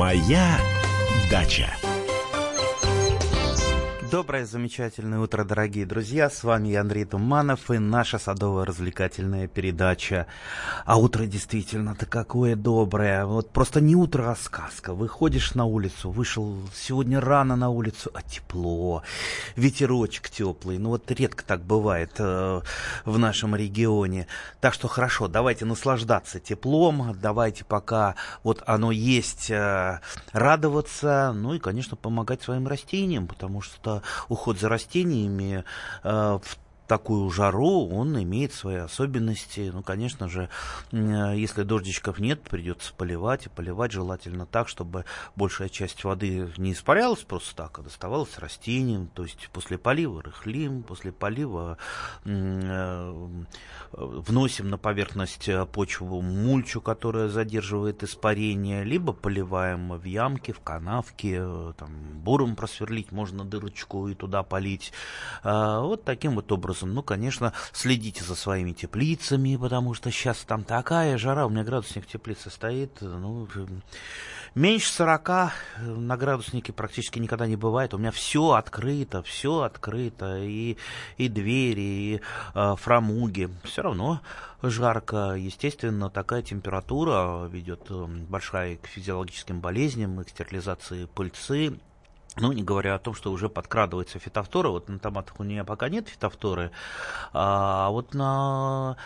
Моя дача. Доброе, замечательное утро, дорогие друзья. С вами Андрей Туманов и наша садовая развлекательная передача. А утро действительно-то какое доброе. Вот просто не утро, а сказка. Выходишь на улицу, вышел сегодня рано на улицу, а тепло. Ветерочек теплый. Ну вот редко так бывает э, в нашем регионе. Так что хорошо, давайте наслаждаться теплом. Давайте пока вот оно есть, э, радоваться. Ну и, конечно, помогать своим растениям, потому что уход за растениями э, в такую жару, он имеет свои особенности. Ну, конечно же, если дождичков нет, придется поливать, и поливать желательно так, чтобы большая часть воды не испарялась просто так, а доставалась растениям. То есть после полива рыхлим, после полива э, вносим на поверхность почву мульчу, которая задерживает испарение, либо поливаем в ямке, в канавке, э, там, буром просверлить, можно дырочку и туда полить. Вот таким вот образом образом. Ну, конечно, следите за своими теплицами, потому что сейчас там такая жара, у меня градусник в теплице стоит, ну, меньше 40 на градуснике практически никогда не бывает. У меня все открыто, все открыто, и, и двери, и э, фрамуги. Все равно жарко. Естественно, такая температура ведет э, большая к физиологическим болезням, к стерилизации пыльцы, ну, не говоря о том, что уже подкрадывается фитофтора. Вот на томатах у меня пока нет фитофторы. А вот на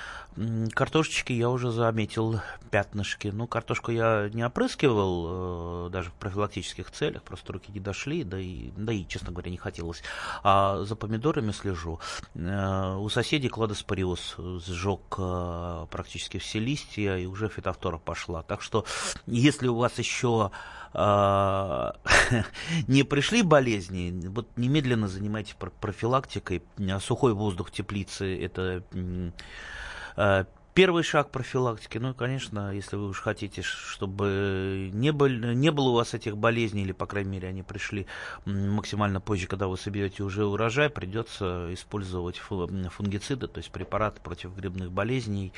картошечке я уже заметил пятнышки. Ну, картошку я не опрыскивал, э, даже в профилактических целях, просто руки не дошли, да и, да и честно говоря, не хотелось. А за помидорами слежу. Э, у соседей кладоспориоз сжег э, практически все листья, и уже фитофтора пошла. Так что, если у вас еще не пришли болезни, вот немедленно занимайтесь профилактикой. Сухой воздух теплицы – это э, Первый шаг профилактики, ну, конечно, если вы уж хотите, чтобы не, был, не было у вас этих болезней, или, по крайней мере, они пришли максимально позже, когда вы соберете уже урожай, придется использовать фунгициды, то есть препараты против грибных болезней.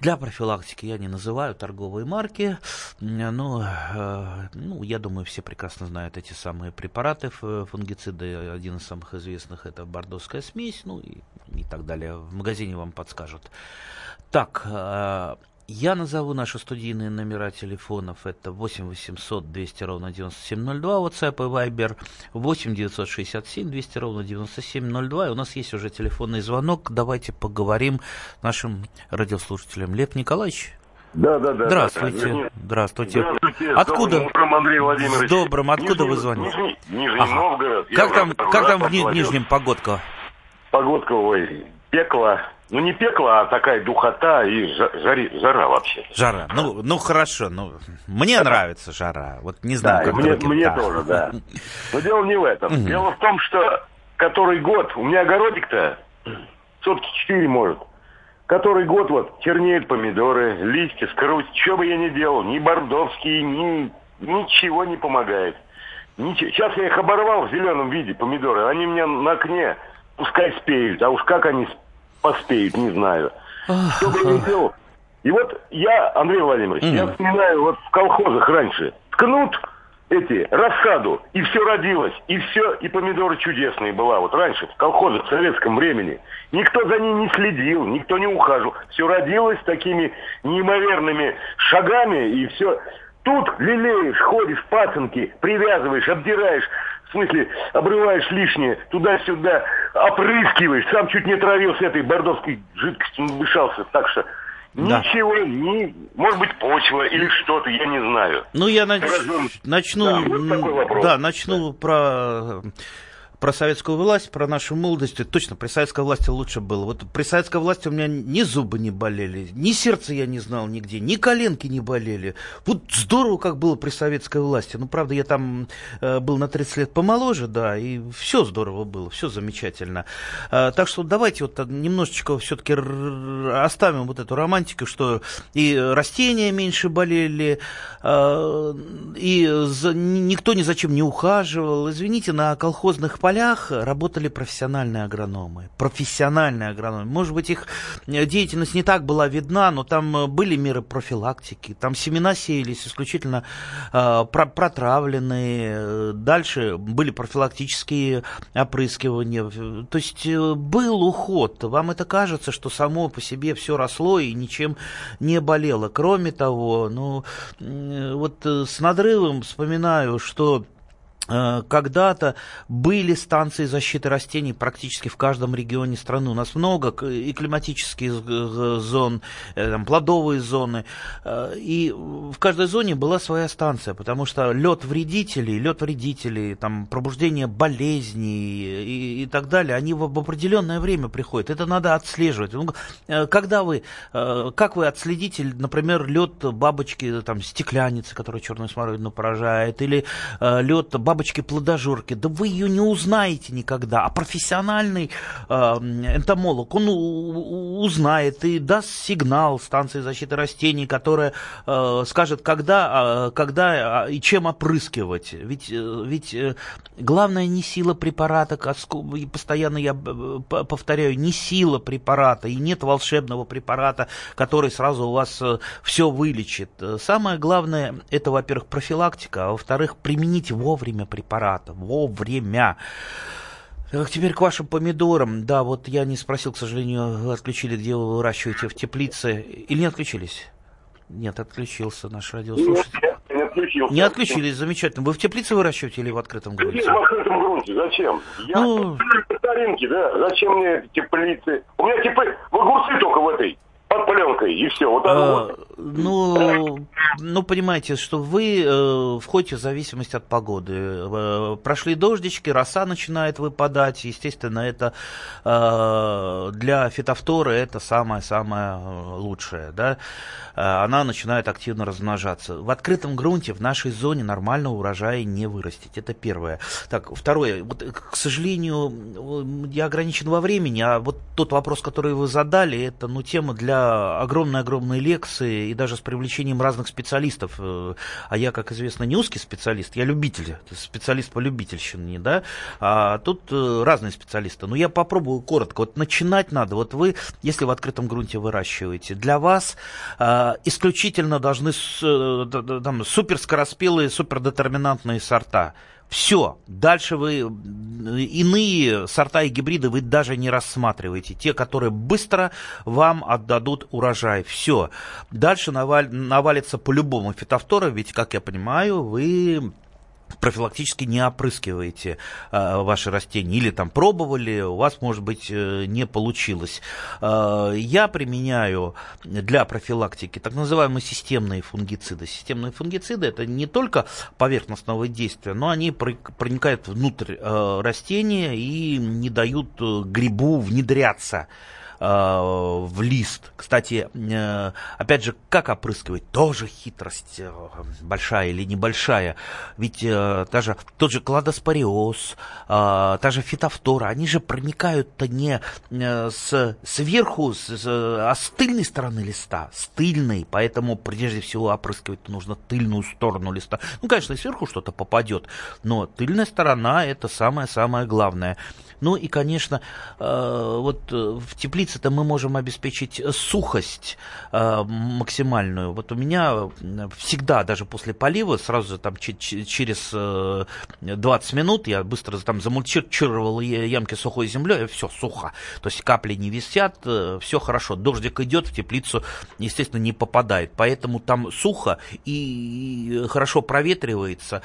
Для профилактики я не называю торговые марки, но э, ну, я думаю, все прекрасно знают эти самые препараты, фунгициды. Один из самых известных это бордовская смесь, ну и, и так далее. В магазине вам подскажут. Так, э, я назову наши студийные номера телефонов. Это 8 800 200 ровно 9702, WhatsApp и Viber 8 967 200 ровно 9702. И у нас есть уже телефонный звонок. Давайте поговорим нашим радиослушателям. Лев Николаевич? Да, да, да. Здравствуйте. Да, Здравствуйте. Здравствуйте. Откуда? С утром, Андрей Владимирович. С добрым. Откуда Нижний, вы звоните? Нижний, Нижний ага. Новгород. Как Я там, как там в. Ни- Нижнем погодка? Погодка, ой, пекло. Ну, не пекло, а такая духота и жа- жари, жара вообще. Жара. Ну, ну хорошо. Ну, мне нравится жара. Вот не знаю, Да, как мне, другим. мне Да. тоже, да. Но дело не в этом. Дело в том, что который год, у меня огородик-то сотки четыре может. Который год вот чернеют помидоры, листья, скруть, что бы я ни делал, ни бордовские, ни ничего не помогает. Ничего. Сейчас я их оборвал в зеленом виде, помидоры. Они у меня на окне, пускай спеют. А уж как они поспеют, не знаю. Что бы я ни делал. И вот я, Андрей Владимирович, я Мгм. вспоминаю вот в колхозах раньше. Ткнут эти, рассаду, и все родилось, и все, и помидоры чудесные была. Вот раньше, в колхозах, в советском времени. Никто за ней не следил, никто не ухаживал. Все родилось такими неимоверными шагами, и все. Тут лелеешь, ходишь, пацанки, привязываешь, обдираешь, смысле, обрываешь лишнее, туда-сюда, опрыскиваешь. Сам чуть не травился этой бордовской жидкостью, дышался. Так что Да. ничего, не, может быть, почва или что-то, я не знаю. Ну, я нач- Разум- начну, Да, вот да, начну про про советскую власть, про нашу молодость. Точно, при советской власти лучше было. Вот при советской власти у меня ни зубы не болели, ни сердце я не знал нигде, ни коленки не болели. Вот здорово, как было при советской власти. Ну, правда, я там э, был на 30 лет помоложе, да, и все здорово было, все замечательно. Э, так что давайте вот немножечко все-таки оставим вот эту романтику, что и растения меньше болели, э, и за- никто ни зачем не ухаживал. Извините, на колхозных полях работали профессиональные агрономы, профессиональные агрономы. Может быть, их деятельность не так была видна, но там были меры профилактики, там семена сеялись исключительно э, протравленные, дальше были профилактические опрыскивания. То есть был уход. Вам это кажется, что само по себе все росло и ничем не болело. Кроме того, ну, вот с надрывом вспоминаю, что Э, когда-то были станции защиты растений практически в каждом регионе страны. У нас много и климатических зон, э, там, плодовые зоны. Э, и в каждой зоне была своя станция, потому что лед вредителей, лед вредителей, там, пробуждение болезней и, и так далее, они в, в определенное время приходят. Это надо отслеживать. Ну, когда вы, как вы отследите, например, лед бабочки, там, стекляницы, которая черную смородину поражает, или лед бабочки бабочки-плодожорки, да вы ее не узнаете никогда. А профессиональный э, энтомолог, он узнает и даст сигнал станции защиты растений, которая э, скажет, когда, э, когда э, и чем опрыскивать. Ведь, э, ведь э, главное не сила препарата, постоянно я повторяю, не сила препарата, и нет волшебного препарата, который сразу у вас э, все вылечит. Самое главное, это, во-первых, профилактика, а во-вторых, применить вовремя препарата. Вовремя. Теперь к вашим помидорам. Да, вот я не спросил, к сожалению, отключили, где вы выращиваете в теплице. Или не отключились? Нет, отключился наш радиослушатель. Нет, не отключился. Не отключились, замечательно. Вы в теплице выращиваете или в открытом грунте? В открытом грунте, зачем? Я ну... по старинке, да, зачем мне теплицы? У меня теплицы, в огурцы только в этой под пленкой, и все. Вот а, вот. Ну, ну, понимаете, что вы э, входите в зависимость от погоды. Э, прошли дождички, роса начинает выпадать. Естественно, это э, для фитофторы это самое-самое э, лучшее. Да? Э, она начинает активно размножаться. В открытом грунте в нашей зоне нормального урожая не вырастить. Это первое. Так, второе. Вот, к сожалению, я ограничен во времени, а вот тот вопрос, который вы задали, это ну, тема для огромной-огромной лекции и даже с привлечением разных специалистов. Э, а я, как известно, не узкий специалист, я любитель, специалист по любительщине, да, а тут э, разные специалисты. Но я попробую коротко. Вот начинать надо. Вот вы, если в открытом грунте выращиваете, для вас а, исключительно должны э, там, суперскороспелые, супердетерминантные сорта. Все. Дальше вы иные сорта и гибриды вы даже не рассматриваете. Те, которые быстро вам отдадут урожай. Все. Дальше наваль, навалится по-любому фитофтора, ведь, как я понимаю, вы профилактически не опрыскиваете э, ваши растения или там пробовали, у вас, может быть, э, не получилось. Э, я применяю для профилактики так называемые системные фунгициды. Системные фунгициды это не только поверхностного действия, но они проникают внутрь э, растения и не дают э, грибу внедряться в лист. Кстати, э, опять же, как опрыскивать? Тоже хитрость э, большая или небольшая. Ведь та же, тот же кладоспориоз, та же фитофтора, они же проникают-то не с, сверху, с, а с тыльной стороны листа, с тыльной. Поэтому прежде всего опрыскивать нужно тыльную сторону листа. Ну, конечно, сверху что-то попадет, но тыльная сторона это самое-самое главное. Ну и, конечно, э, вот э, в теплице-то мы можем обеспечить сухость э, максимальную. Вот у меня всегда, даже после полива, сразу же там через 20 минут я быстро там замульчировал ямки сухой землей, и все, сухо. То есть капли не висят, все хорошо. Дождик идет, в теплицу, естественно, не попадает. Поэтому там сухо и хорошо проветривается.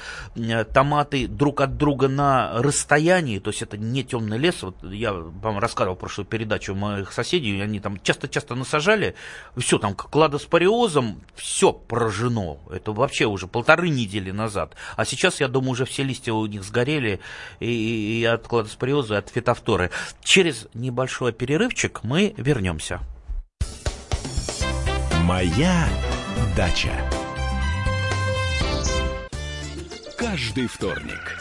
Томаты друг от друга на расстоянии, то есть это не темный темный лес. Вот я вам рассказывал прошлую передачу моих соседей, они там часто-часто насажали, все там кладоспориозом, все поражено. Это вообще уже полторы недели назад. А сейчас, я думаю, уже все листья у них сгорели и, и от кладоспориоза, и от фитофторы. Через небольшой перерывчик мы вернемся. Моя дача. Каждый вторник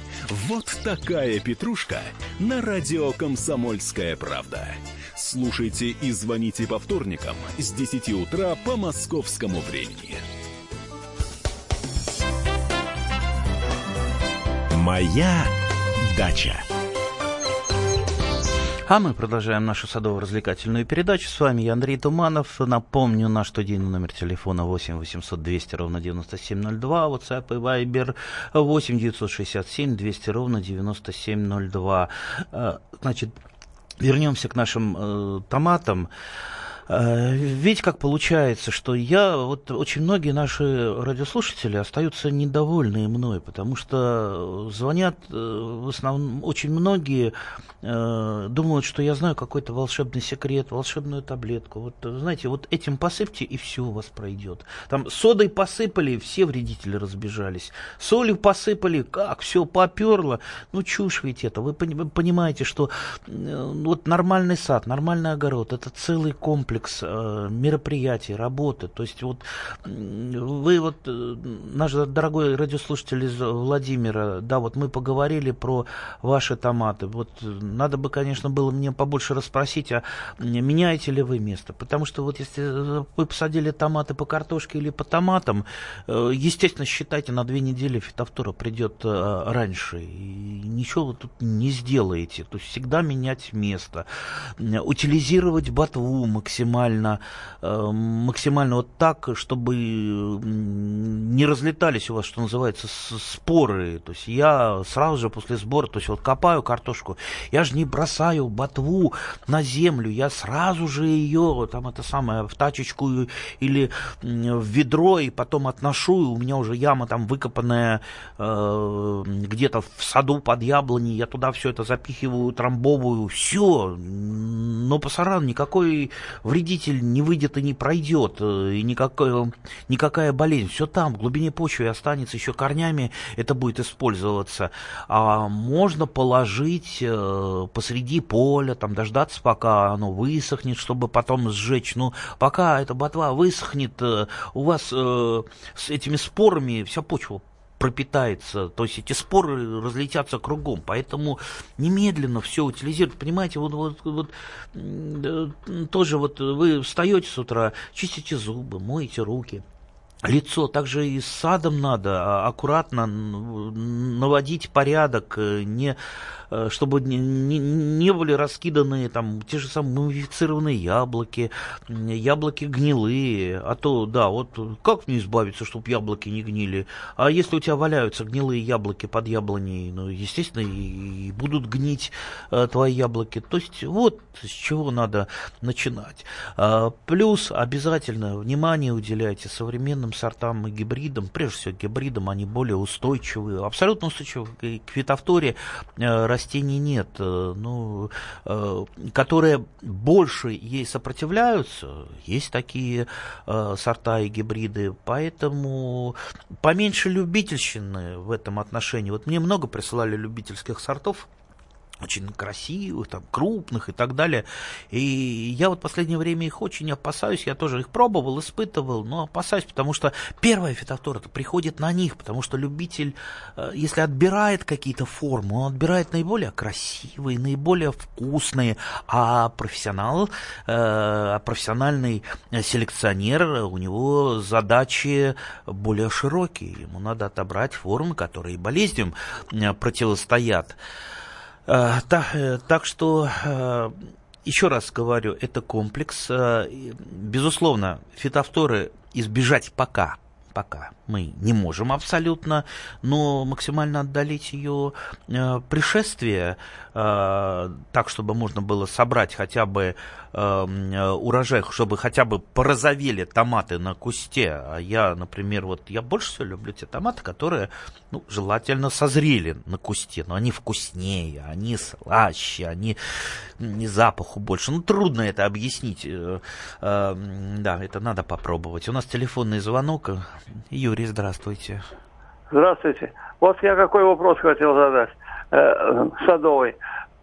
Вот такая петрушка на радио «Комсомольская правда». Слушайте и звоните по вторникам с 10 утра по московскому времени. Моя дача. А мы продолжаем нашу садово-развлекательную передачу. С вами я, Андрей Туманов. Напомню, наш студийный номер телефона 8 800 200 ровно 9702, WhatsApp и Viber 8 967 200 ровно 9702. Э, значит, вернемся к нашим э, томатам. Э, ведь как получается, что я, вот очень многие наши радиослушатели остаются недовольны мной, потому что звонят э, в основном, очень многие э, думают, что я знаю какой-то волшебный секрет, волшебную таблетку. Вот, знаете, вот этим посыпьте, и все у вас пройдет. Там содой посыпали, все вредители разбежались. Солью посыпали, как, все поперло. Ну, чушь ведь это. Вы понимаете, что вот нормальный сад, нормальный огород, это целый комплекс комплекс э, мероприятий, работы. То есть вот вы вот, э, наш дорогой радиослушатель из Владимира, да, вот мы поговорили про ваши томаты. Вот надо бы, конечно, было мне побольше расспросить, а меняете ли вы место? Потому что вот если вы посадили томаты по картошке или по томатам, э, естественно, считайте, на две недели фитофтора придет раньше. И ничего вы тут не сделаете. То есть всегда менять место. Утилизировать ботву максимально максимально, э, максимально вот так, чтобы не разлетались у вас, что называется, споры. То есть я сразу же после сбора, то есть вот копаю картошку, я же не бросаю ботву на землю, я сразу же ее, там это самое, в тачечку или в ведро и потом отношу, и у меня уже яма там выкопанная э, где-то в саду под яблони, я туда все это запихиваю, трамбовую, все, но пасаран никакой вредитель не выйдет и не пройдет, э, и никакая, никакая болезнь. Все там, в глубине почвы останется еще корнями, это будет использоваться. А можно положить э, посреди поля, там дождаться, пока оно высохнет, чтобы потом сжечь. Ну, пока эта ботва высохнет, э, у вас с этими спорами вся почва пропитается, то есть эти споры разлетятся кругом, поэтому немедленно все утилизировать, понимаете, вот, вот, вот тоже вот вы встаете с утра, чистите зубы, моете руки, лицо. Также и с садом надо а, аккуратно наводить порядок, э, не Э, чтобы не, не, были раскиданы там те же самые мумифицированные яблоки, яблоки гнилые, а то, да, вот как мне избавиться, чтобы яблоки не гнили? А если у тебя валяются гнилые яблоки под яблоней, ну, естественно, и, и будут гнить а, твои яблоки. То есть вот с чего надо начинать. А, плюс обязательно внимание уделяйте современным сортам и гибридам, прежде всего гибридам, они более устойчивые, абсолютно устойчивые к фитофторе, э, растений нет, э, ну, э, которые больше ей сопротивляются. Есть такие э, сорта и гибриды, поэтому поменьше любительщины в этом отношении. Вот мне много присылали любительских сортов, очень красивых, там, крупных и так далее. И я вот последнее время их очень опасаюсь. Я тоже их пробовал, испытывал, но опасаюсь, потому что первая фитофтора приходит на них, потому что любитель, э, если отбирает какие-то формы, он отбирает наиболее красивые, наиболее вкусные, а профессионал, э, профессиональный селекционер, у него задачи более широкие. Ему надо отобрать формы, которые болезням э, противостоят. Э, так, э, так что э, еще раз говорю, это комплекс. Безусловно, фитофторы избежать пока пока мы не можем абсолютно, но максимально отдалить ее э, пришествие э, так, чтобы можно было собрать хотя бы э, урожай, чтобы хотя бы порозовели томаты на кусте. А я, например, вот я больше всего люблю те томаты, которые ну, желательно созрели на кусте, но они вкуснее, они слаще, они не запаху больше. Ну, трудно это объяснить. Э, э, да, это надо попробовать. У нас телефонный звонок. Юрий, здравствуйте. Здравствуйте. Вот я какой вопрос хотел задать. Э, садовый.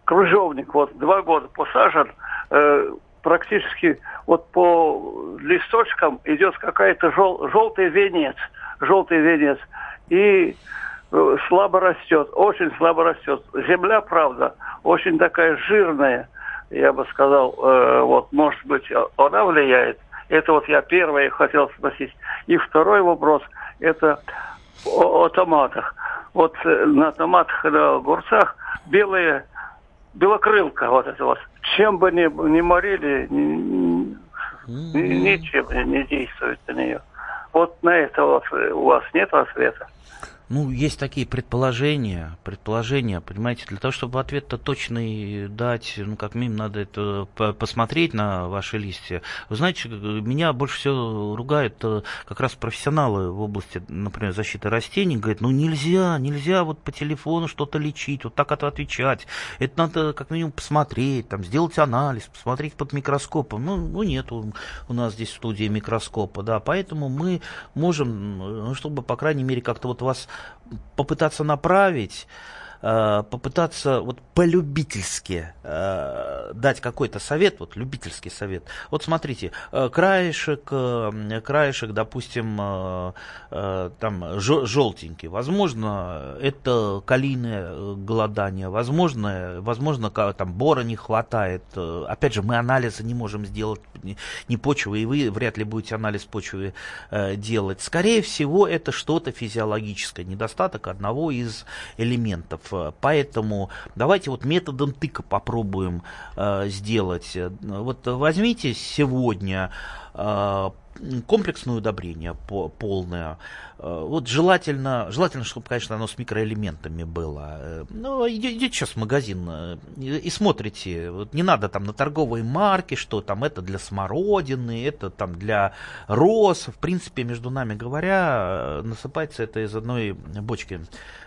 Кружовник, вот два года посажен, э, практически вот по листочкам идет какая-то жел, желтый венец, желтый венец. И э, слабо растет, очень слабо растет. Земля, правда, очень такая жирная, я бы сказал, э, вот, может быть, она влияет. Это вот я первое хотел спросить. И второй вопрос, это о, о томатах. Вот э, на томатах, на огурцах белые, белокрылка вот это вот. Чем бы ни, ни морили, ни, ни, ничем не действует на нее. Вот на это вот у вас нет ответа? Ну, есть такие предположения, предположения, понимаете, для того, чтобы ответ-то точный дать, ну, как минимум, надо это посмотреть на ваши листья. Вы знаете, меня больше всего ругают э, как раз профессионалы в области, например, защиты растений, говорят, ну, нельзя, нельзя вот по телефону что-то лечить, вот так это отвечать. Это надо как минимум посмотреть, там, сделать анализ, посмотреть под микроскопом. Ну, ну нет у, нас здесь в студии микроскопа, да, поэтому мы можем, ну, чтобы, по крайней мере, как-то вот вас попытаться направить Э, попытаться вот по-любительски э, дать какой-то совет, вот любительский совет. Вот смотрите, э, краешек, краешек, допустим, там желтенький, возможно, это калийное голодание, возможно, возможно, там бора не хватает. Опять же, мы анализы не можем сделать ни почвы, и вы вряд ли будете анализ почвы делать. Скорее всего, это что-то физиологическое, недостаток одного из элементов. Поэтому давайте вот методом тыка попробуем э, сделать. Вот возьмите сегодня э, комплексное удобрение полное. Э, вот желательно, желательно, чтобы, конечно, оно с микроэлементами было. Ну, идете сейчас в магазин э, и смотрите, вот не надо там на торговые марки, что там это для смородины, это там для роз. В принципе, между нами говоря, насыпается это из одной бочки.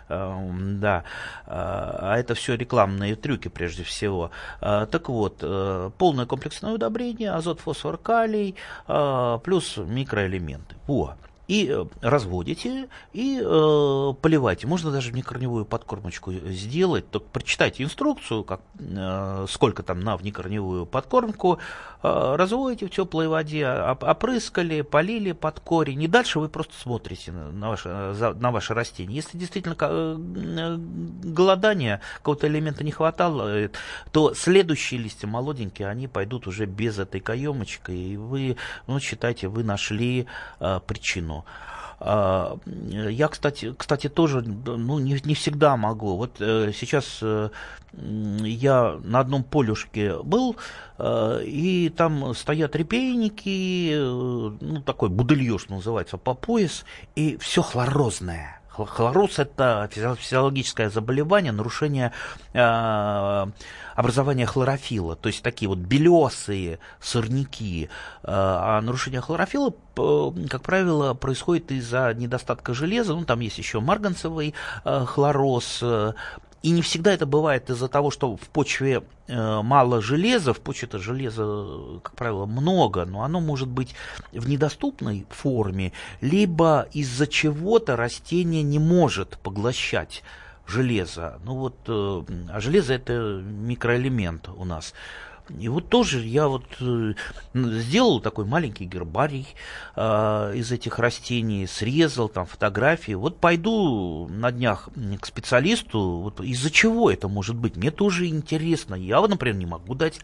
Да, а это все рекламные трюки прежде всего. Так вот, полное комплексное удобрение, азот, фосфор, калий, плюс микроэлементы. Во и э, разводите, и э, поливайте. Можно даже внекорневую подкормочку сделать. Только прочитайте инструкцию, как, э, сколько там на внекорневую подкормку, э, разводите в теплой воде, опрыскали, полили под корень. И дальше вы просто смотрите на ваше, на ваше растение. Если действительно э, голодания, какого-то элемента не хватало, то следующие листья молоденькие, они пойдут уже без этой каемочки, и вы, ну, считайте, вы нашли э, причину сторону. А, я, кстати, кстати, тоже ну, не, не всегда могу. Вот э, сейчас э, я на одном полюшке был, э, и там стоят репейники, ну, такой будыльеж называется, по пояс, и все хлорозное. Хлороз – это физиологическое заболевание, нарушение э, образования хлорофила, то есть такие вот белесые сорняки. Э, а нарушение хлорофила, э, как правило, происходит из-за недостатка железа, ну там есть еще марганцевый э, хлороз, э, и не всегда это бывает из-за того, что в почве э, мало железа, в почве это железа, как правило, много, но оно может быть в недоступной форме, либо из-за чего-то растение не может поглощать железо. Ну вот, э, а железо это микроэлемент у нас. И вот тоже я вот э, сделал такой маленький гербарий э, из этих растений, срезал там фотографии. Вот пойду на днях к специалисту, вот из-за чего это может быть, мне тоже интересно. Я, например, не могу дать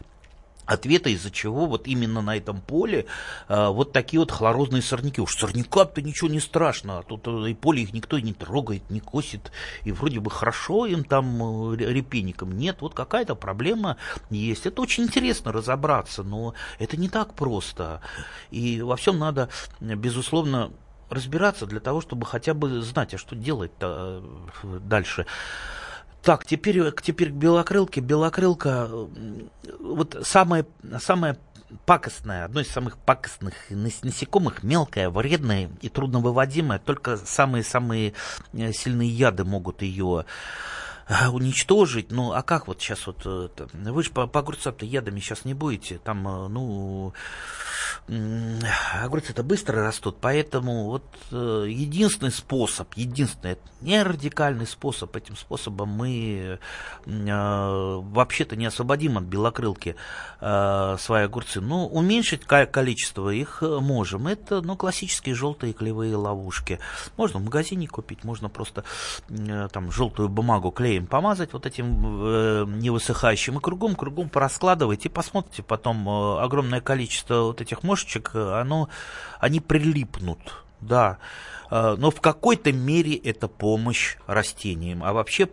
ответа, из-за чего вот именно на этом поле э, вот такие вот хлорозные сорняки. Уж сорнякам-то ничего не страшно, а тут э, и поле их никто не трогает, не косит, и вроде бы хорошо им там э, репейникам. Нет, вот какая-то проблема есть. Это очень интересно разобраться, но это не так просто. И во всем надо, безусловно, разбираться для того, чтобы хотя бы знать, а что делать-то э, дальше. Так, теперь, теперь к белокрылке. Белокрылка, вот самое, самое пакостное, одно из самых пакостных насекомых, мелкое, вредное и трудновыводимое. Только самые-самые э, сильные яды могут ее уничтожить. Ну, а как вот сейчас вот, это, вы же по, по огурцам-то ядами сейчас не будете, там, ну, огурцы-то быстро растут, поэтому вот единственный способ, единственный, не радикальный способ, этим способом мы вообще-то не освободим от белокрылки свои огурцы, но уменьшить количество их можем. Это, ну, классические желтые клевые ловушки. Можно в магазине купить, можно просто там желтую бумагу клеем помазать вот этим э, невысыхающим и кругом, кругом пораскладывать. И посмотрите потом э, огромное количество вот этих мошечек, оно, они прилипнут, да. Э, но в какой-то мере это помощь растениям. А вообще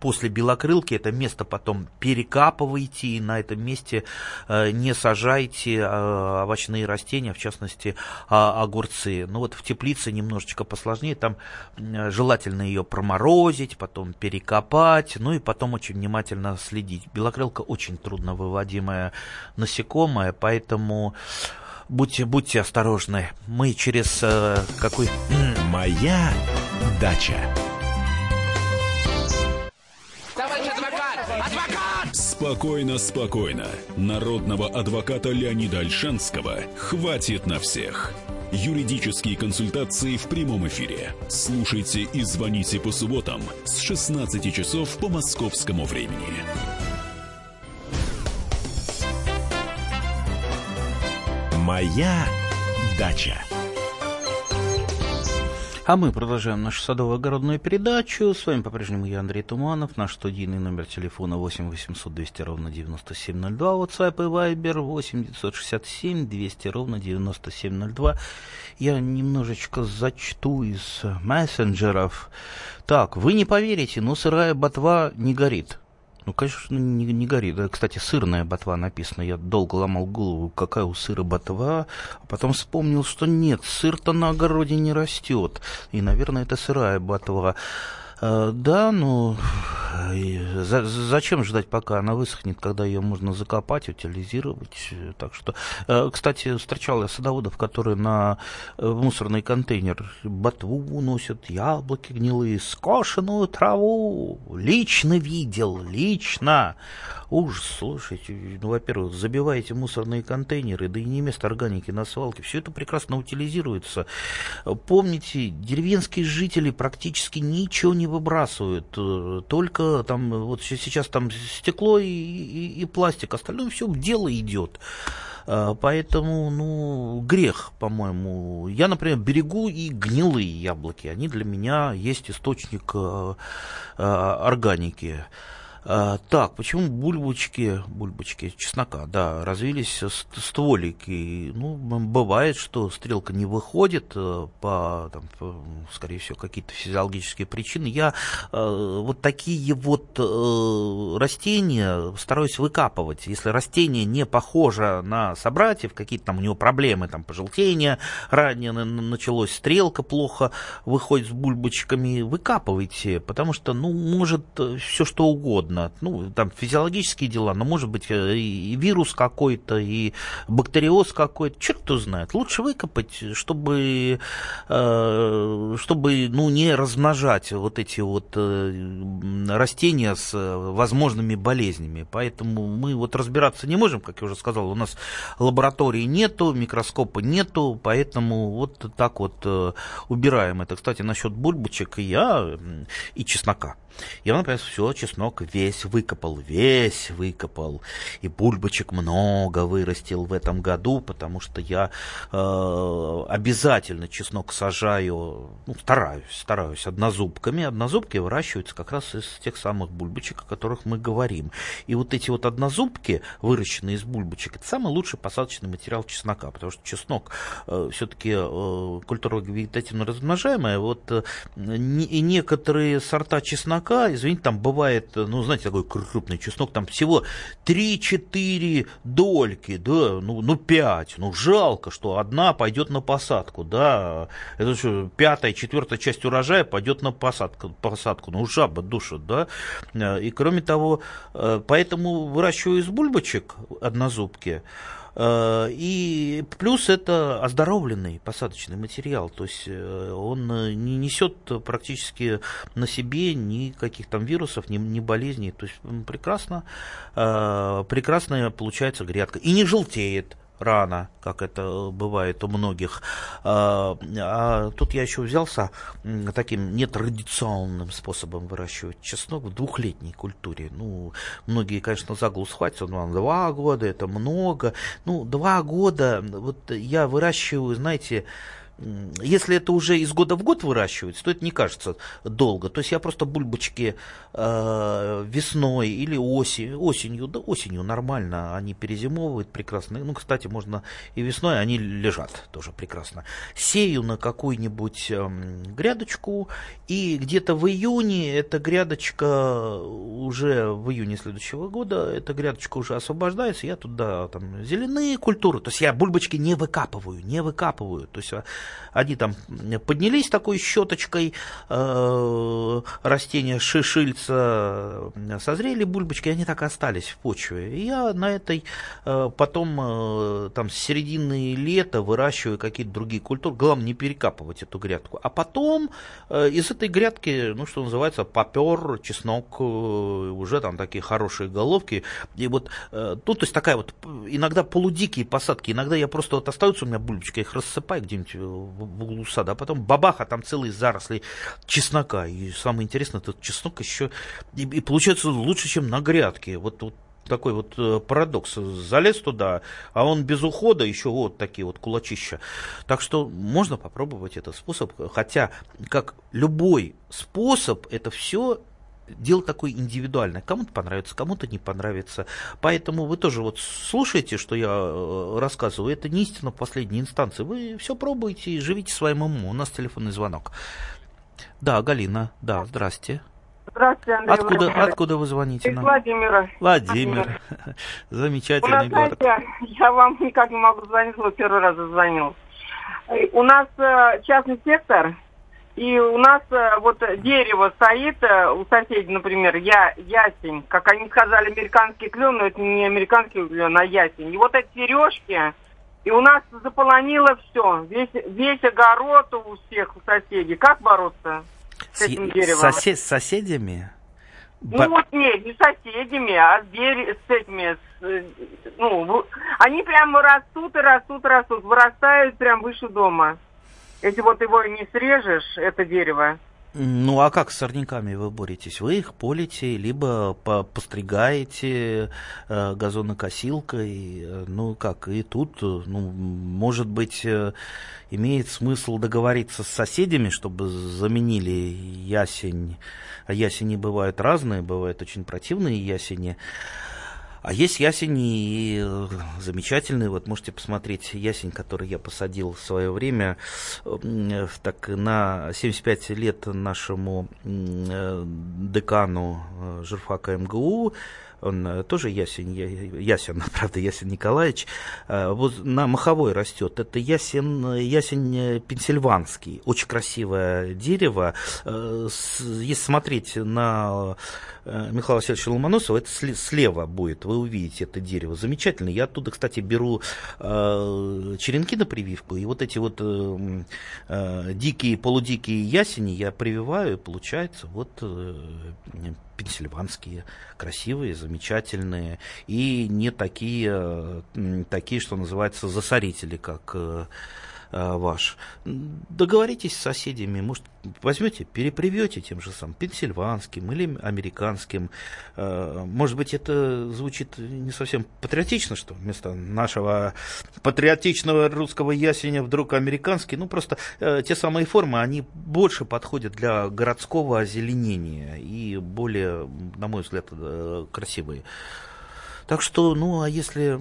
после белокрылки это место потом перекапывайте и на этом месте э, не сажайте э, овощные растения, в частности а, огурцы. Ну вот в теплице немножечко посложнее, там желательно ее проморозить, потом перекопать, ну и потом очень внимательно следить. Белокрылка очень трудно выводимая насекомое, поэтому будьте, будьте осторожны. Мы через э, какой... Моя дача. Товарищ адвокат! Адвокат! Спокойно, спокойно. Народного адвоката Леонида Альшанского хватит на всех. Юридические консультации в прямом эфире. Слушайте и звоните по субботам с 16 часов по московскому времени. Моя дача. А мы продолжаем нашу садово-огородную передачу. С вами по-прежнему я, Андрей Туманов. Наш студийный номер телефона 8 800 200 ровно 9702. WhatsApp и Viber 8 967 200 ровно 9702. Я немножечко зачту из мессенджеров. Так, вы не поверите, но сырая ботва не горит. Ну, конечно, не, не горит. Кстати, сырная ботва написано. Я долго ломал голову, какая у сыра ботва. А потом вспомнил, что нет, сыр-то на огороде не растет. И, наверное, это сырая ботва. Э, да, ну за, зачем ждать, пока она высохнет, когда ее можно закопать, утилизировать. Так что, э, кстати, встречал я садоводов, которые на э, мусорный контейнер ботву уносят, яблоки гнилые, скошенную траву. Лично видел, лично. Ужас, слушайте, ну, во-первых, забиваете мусорные контейнеры, да и не место органики на свалке, все это прекрасно утилизируется. Помните, деревенские жители практически ничего не выбрасывают, э, только там, вот сейчас там стекло и, и, и пластик, остальное все в дело идет. Э, поэтому, ну, грех, по-моему. Я, например, берегу и гнилые яблоки. Они для меня есть источник э, органики. А, так, почему бульбочки, бульбочки чеснока, да, развились стволики? Ну, бывает, что стрелка не выходит э, по, там, по скорее всего, какие-то физиологические причины. Я э, вот такие вот э, растения стараюсь выкапывать. Если растение не похоже на собратьев, какие-то там у него проблемы, там пожелтение ранее началось, стрелка плохо выходит с бульбочками, выкапывайте, потому что, ну, может все что угодно угодно. Ну, там физиологические дела, но может быть э, и вирус какой-то, и бактериоз какой-то, черт кто знает. Лучше выкопать, чтобы, э, чтобы ну, не размножать вот эти вот э, растения с возможными болезнями. Поэтому мы вот разбираться не можем, как я уже сказал, у нас лаборатории нету, микроскопа нету, поэтому вот так вот убираем это. Кстати, насчет бульбочек я и чеснока. Я, например, все, чеснок весь выкопал, весь выкопал. И бульбочек много вырастил в этом году, потому что я э, обязательно чеснок сажаю, ну, стараюсь, стараюсь однозубками. Однозубки выращиваются как раз из тех самых бульбочек, о которых мы говорим. И вот эти вот однозубки, выращенные из бульбочек, это самый лучший посадочный материал чеснока, потому что чеснок э, все-таки э, культура вегетативно размножаемая. Вот э, и некоторые сорта чеснока чеснока, извините, там бывает, ну, знаете, такой крупный чеснок, там всего 3-4 дольки, да, ну, ну 5, ну, жалко, что одна пойдет на посадку, да, это что, пятая, четвертая часть урожая пойдет на посадку, посадку, ну, жаба душит, да, и кроме того, э, поэтому выращиваю из бульбочек однозубки, Э, и плюс это оздоровленный посадочный материал, то есть э, он не несет практически на себе никаких там вирусов, ни, ни болезней, то есть прекрасно, прекрасная получается грядка. И не желтеет рано, как это бывает у многих. А, а тут я еще взялся таким нетрадиционным способом выращивать чеснок в двухлетней культуре. Ну, многие, конечно, за голову схватятся, ну, два года, это много. Ну, два года, вот я выращиваю, знаете, если это уже из года в год выращивается, то это не кажется долго. То есть я просто бульбочки э, весной или осень, осенью, да осенью нормально, они перезимовывают прекрасно. Ну, кстати, можно и весной, они лежат тоже прекрасно. Сею на какую-нибудь э, грядочку, и где-то в июне эта грядочка уже в июне следующего года, эта грядочка уже освобождается, я туда там зеленые культуры, то есть я бульбочки не выкапываю, не выкапываю, то есть а они там поднялись такой щеточкой, э, растения шишильца созрели бульбочки, они так и остались в почве. И я на этой э, потом э, там с середины лета выращиваю какие-то другие культуры. Главное не перекапывать эту грядку. А потом из этой грядки, ну что называется, попер, чеснок, уже там такие хорошие головки. И вот тут, то есть такая вот иногда полудикие посадки, иногда я просто вот остаются у меня бульбочки, я их рассыпаю где-нибудь в углу сада, а потом бабаха, там целые заросли чеснока. И самое интересное, этот чеснок еще и, и получается лучше, чем на грядке. Вот, вот такой вот э, парадокс. Залез туда, а он без ухода еще вот такие вот кулачища. Так что можно попробовать этот способ. Хотя, как любой способ, это все дело такое индивидуальное. Кому-то понравится, кому-то не понравится. Поэтому вы тоже вот слушаете, что я э, рассказываю. Это не истина в последней инстанции. Вы все пробуете и живите своим умом. У нас телефонный звонок. Да, Галина, да, здрасте. Здравствуйте, Андрей Откуда, откуда вы звоните Из нам? Владимира. Владимир. Замечательный у нас, город. Знаете, я вам никак не могу звонить, но первый раз звонил. У нас э, частный сектор, и у нас э, вот дерево стоит э, у соседей, например, я, ясень. Как они сказали, американский клен, но это не американский клен, а ясень. И вот эти сережки, и у нас заполонило все. Весь, весь огород у всех, у соседей. Как бороться с, с этим деревом? Сосед, с соседями? Ну Б... вот нет, не с соседями, а с, дерев... с этими, с, э, ну, они прямо растут и растут, растут, вырастают прям выше дома. Если вот его не срежешь, это дерево, ну а как с сорняками вы боретесь? Вы их полите, либо постригаете э, газонокосилкой, э, ну как, и тут, э, ну, может быть, э, имеет смысл договориться с соседями, чтобы заменили ясень. А ясени бывают разные, бывают очень противные ясени. А есть ясени и замечательные. Вот можете посмотреть ясень, который я посадил в свое время. Так, на 75 лет нашему э, декану э, журфака МГУ он э, тоже ясень, ясен, правда, ясен Николаевич, э, вот на Маховой растет. Это ясен, ясень э, пенсильванский, очень красивое дерево. Если смотреть на Михаила Васильевича Ломоносова, это слева будет, вы увидите это дерево. Замечательно. Я оттуда, кстати, беру черенки на прививку, и вот эти вот дикие, полудикие ясени я прививаю, и получается вот пенсильванские, красивые, замечательные, и не такие, такие что называется, засорители, как э, ваш. Договоритесь с соседями, может, возьмете, перепривете тем же самым пенсильванским или американским. Э, может быть, это звучит не совсем патриотично, что вместо нашего патриотичного русского ясеня вдруг американский. Ну, просто э, те самые формы, они больше подходят для городского озеленения и более, на мой взгляд, красивые. Так что, ну, а если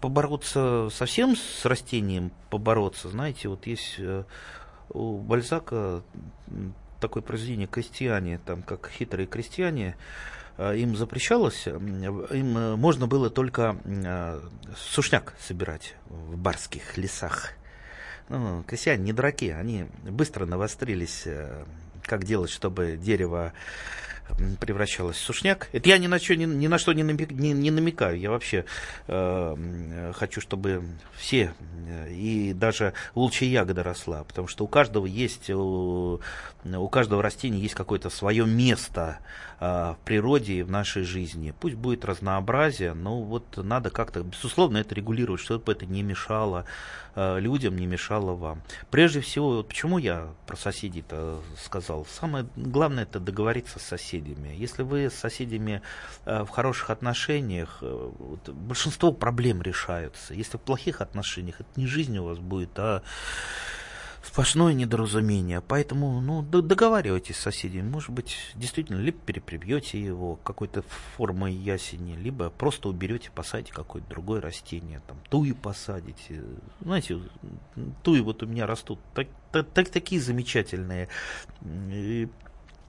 побороться совсем с растением, побороться, знаете, вот есть э, у Бальзака такое произведение «Крестьяне», там, как хитрые крестьяне, э, им запрещалось, им э, можно было только сушняк собирать в барских лесах. Ну, крестьяне не дураки, они быстро навострились, как делать, чтобы дерево превращалась в сушняк. Это я ни на, что, ни, ни на что не, намек, не, не намекаю. Я вообще э, хочу, чтобы все, э, и даже волчья ягода росла. Потому что у каждого есть, у, у каждого растения есть какое-то свое место э, в природе и в нашей жизни. Пусть будет разнообразие, но вот надо как-то, безусловно, это регулировать, чтобы это не мешало э, людям, не мешало вам. Прежде всего, вот почему я про соседей-то сказал? Самое главное это договориться с соседями. Если вы с соседями э, в хороших отношениях, э, большинство проблем решаются. Если в плохих отношениях, это не жизнь у вас будет, а сплошное недоразумение. Поэтому, ну, договаривайтесь с соседями. Может быть, действительно, либо переприбьете его какой-то формой ясени, либо просто уберете, посадите какое-то другое растение. Там, туи посадите. Знаете, туи вот у меня растут так, так, такие замечательные.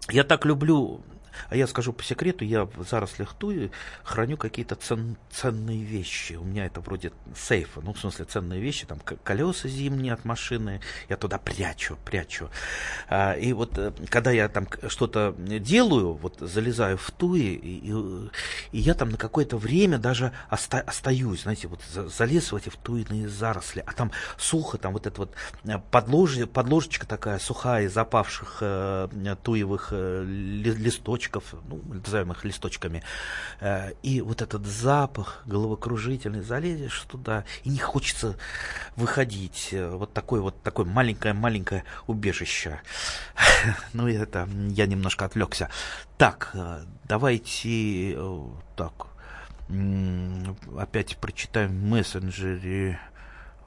Я так люблю а я скажу по секрету, я в зарослях туи храню какие-то цен, ценные вещи. У меня это вроде сейфа, ну, в смысле, ценные вещи, там, колеса зимние от машины, я туда прячу, прячу. А, и вот, э, когда я там что-то делаю, вот, залезаю в туи, и, и, я там на какое-то время даже оста, остаюсь, знаете, вот, залез в эти в туиные заросли, а там сухо, там вот эта вот э, подлож, подложечка такая сухая из запавших э, туевых э, листочков, листочков, ну, назовем их листочками, э, и вот этот запах головокружительный, залезешь туда, и не хочется выходить. Э, вот такое вот такое маленькое-маленькое убежище. Ну, это я немножко отвлекся. Так, э, давайте так, опять прочитаем мессенджере.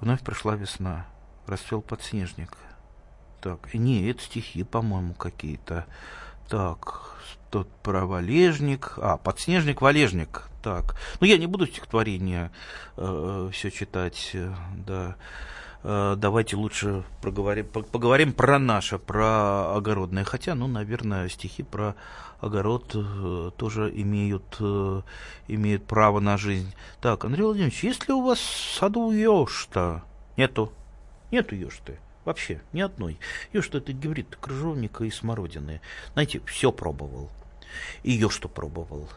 Вновь пришла весна, расцвел подснежник. Так, не, это стихи, по-моему, какие-то. Так, тот про валежник. А, подснежник, валежник. Так. Ну, я не буду стихотворение э, все читать, э, да. Э, давайте лучше проговорим, поговорим про наше, про огородное. Хотя, ну, наверное, стихи про огород э, тоже имеют, э, имеют право на жизнь. Так, Андрей Владимирович, есть ли у вас саду ешта? Нету. Нету ешты. Вообще, ни одной. Ешта это гибрид крыжовника и смородины. Знаете, все пробовал ее что пробовал.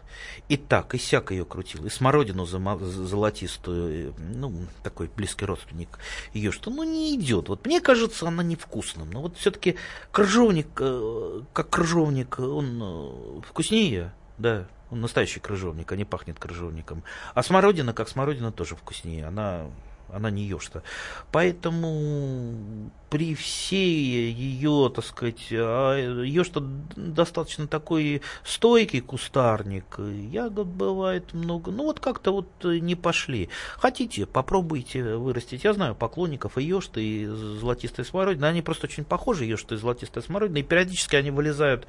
И так, и сяк ее крутил. И смородину золотистую, ну, такой близкий родственник ее что, ну, не идет. Вот мне кажется, она невкусным. Но вот все-таки крыжовник, э, как крыжовник, он э, вкуснее, да, он настоящий крыжовник, а не пахнет крыжовником. А смородина, как смородина, тоже вкуснее. Она она не ешта. Поэтому при всей ее, так сказать, а, ешта достаточно такой стойкий кустарник, ягод бывает много, ну вот как-то вот не пошли. Хотите, попробуйте вырастить. Я знаю поклонников и ешты, и золотистой смородины, они просто очень похожи, ешты и золотистая смородина, и периодически они вылезают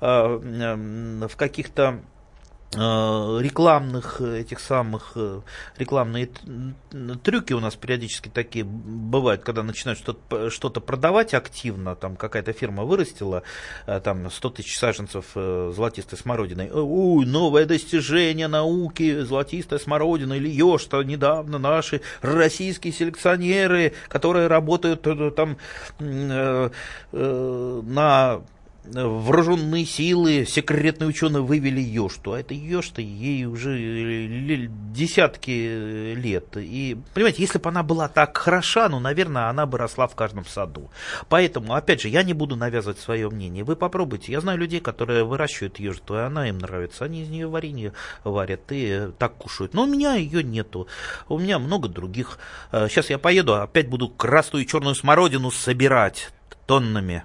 э, в каких-то Э, рекламных этих самых э, рекламные трюки у нас периодически такие бывают, когда начинают что-то что продавать активно, там какая-то фирма вырастила э, там 100 тысяч саженцев золотистой смородины, ой, новое достижение науки, золотистая смородина или ё, что недавно наши российские селекционеры, которые работают там э, э, на вооруженные силы, секретные ученые вывели Йошту, а это Йошта ей уже десятки лет. И, понимаете, если бы она была так хороша, ну, наверное, она бы росла в каждом саду. Поэтому, опять же, я не буду навязывать свое мнение. Вы попробуйте. Я знаю людей, которые выращивают Йошту, и она им нравится. Они из нее варенье варят и так кушают. Но у меня ее нету. У меня много других. Сейчас я поеду, опять буду красную и черную смородину собирать тоннами.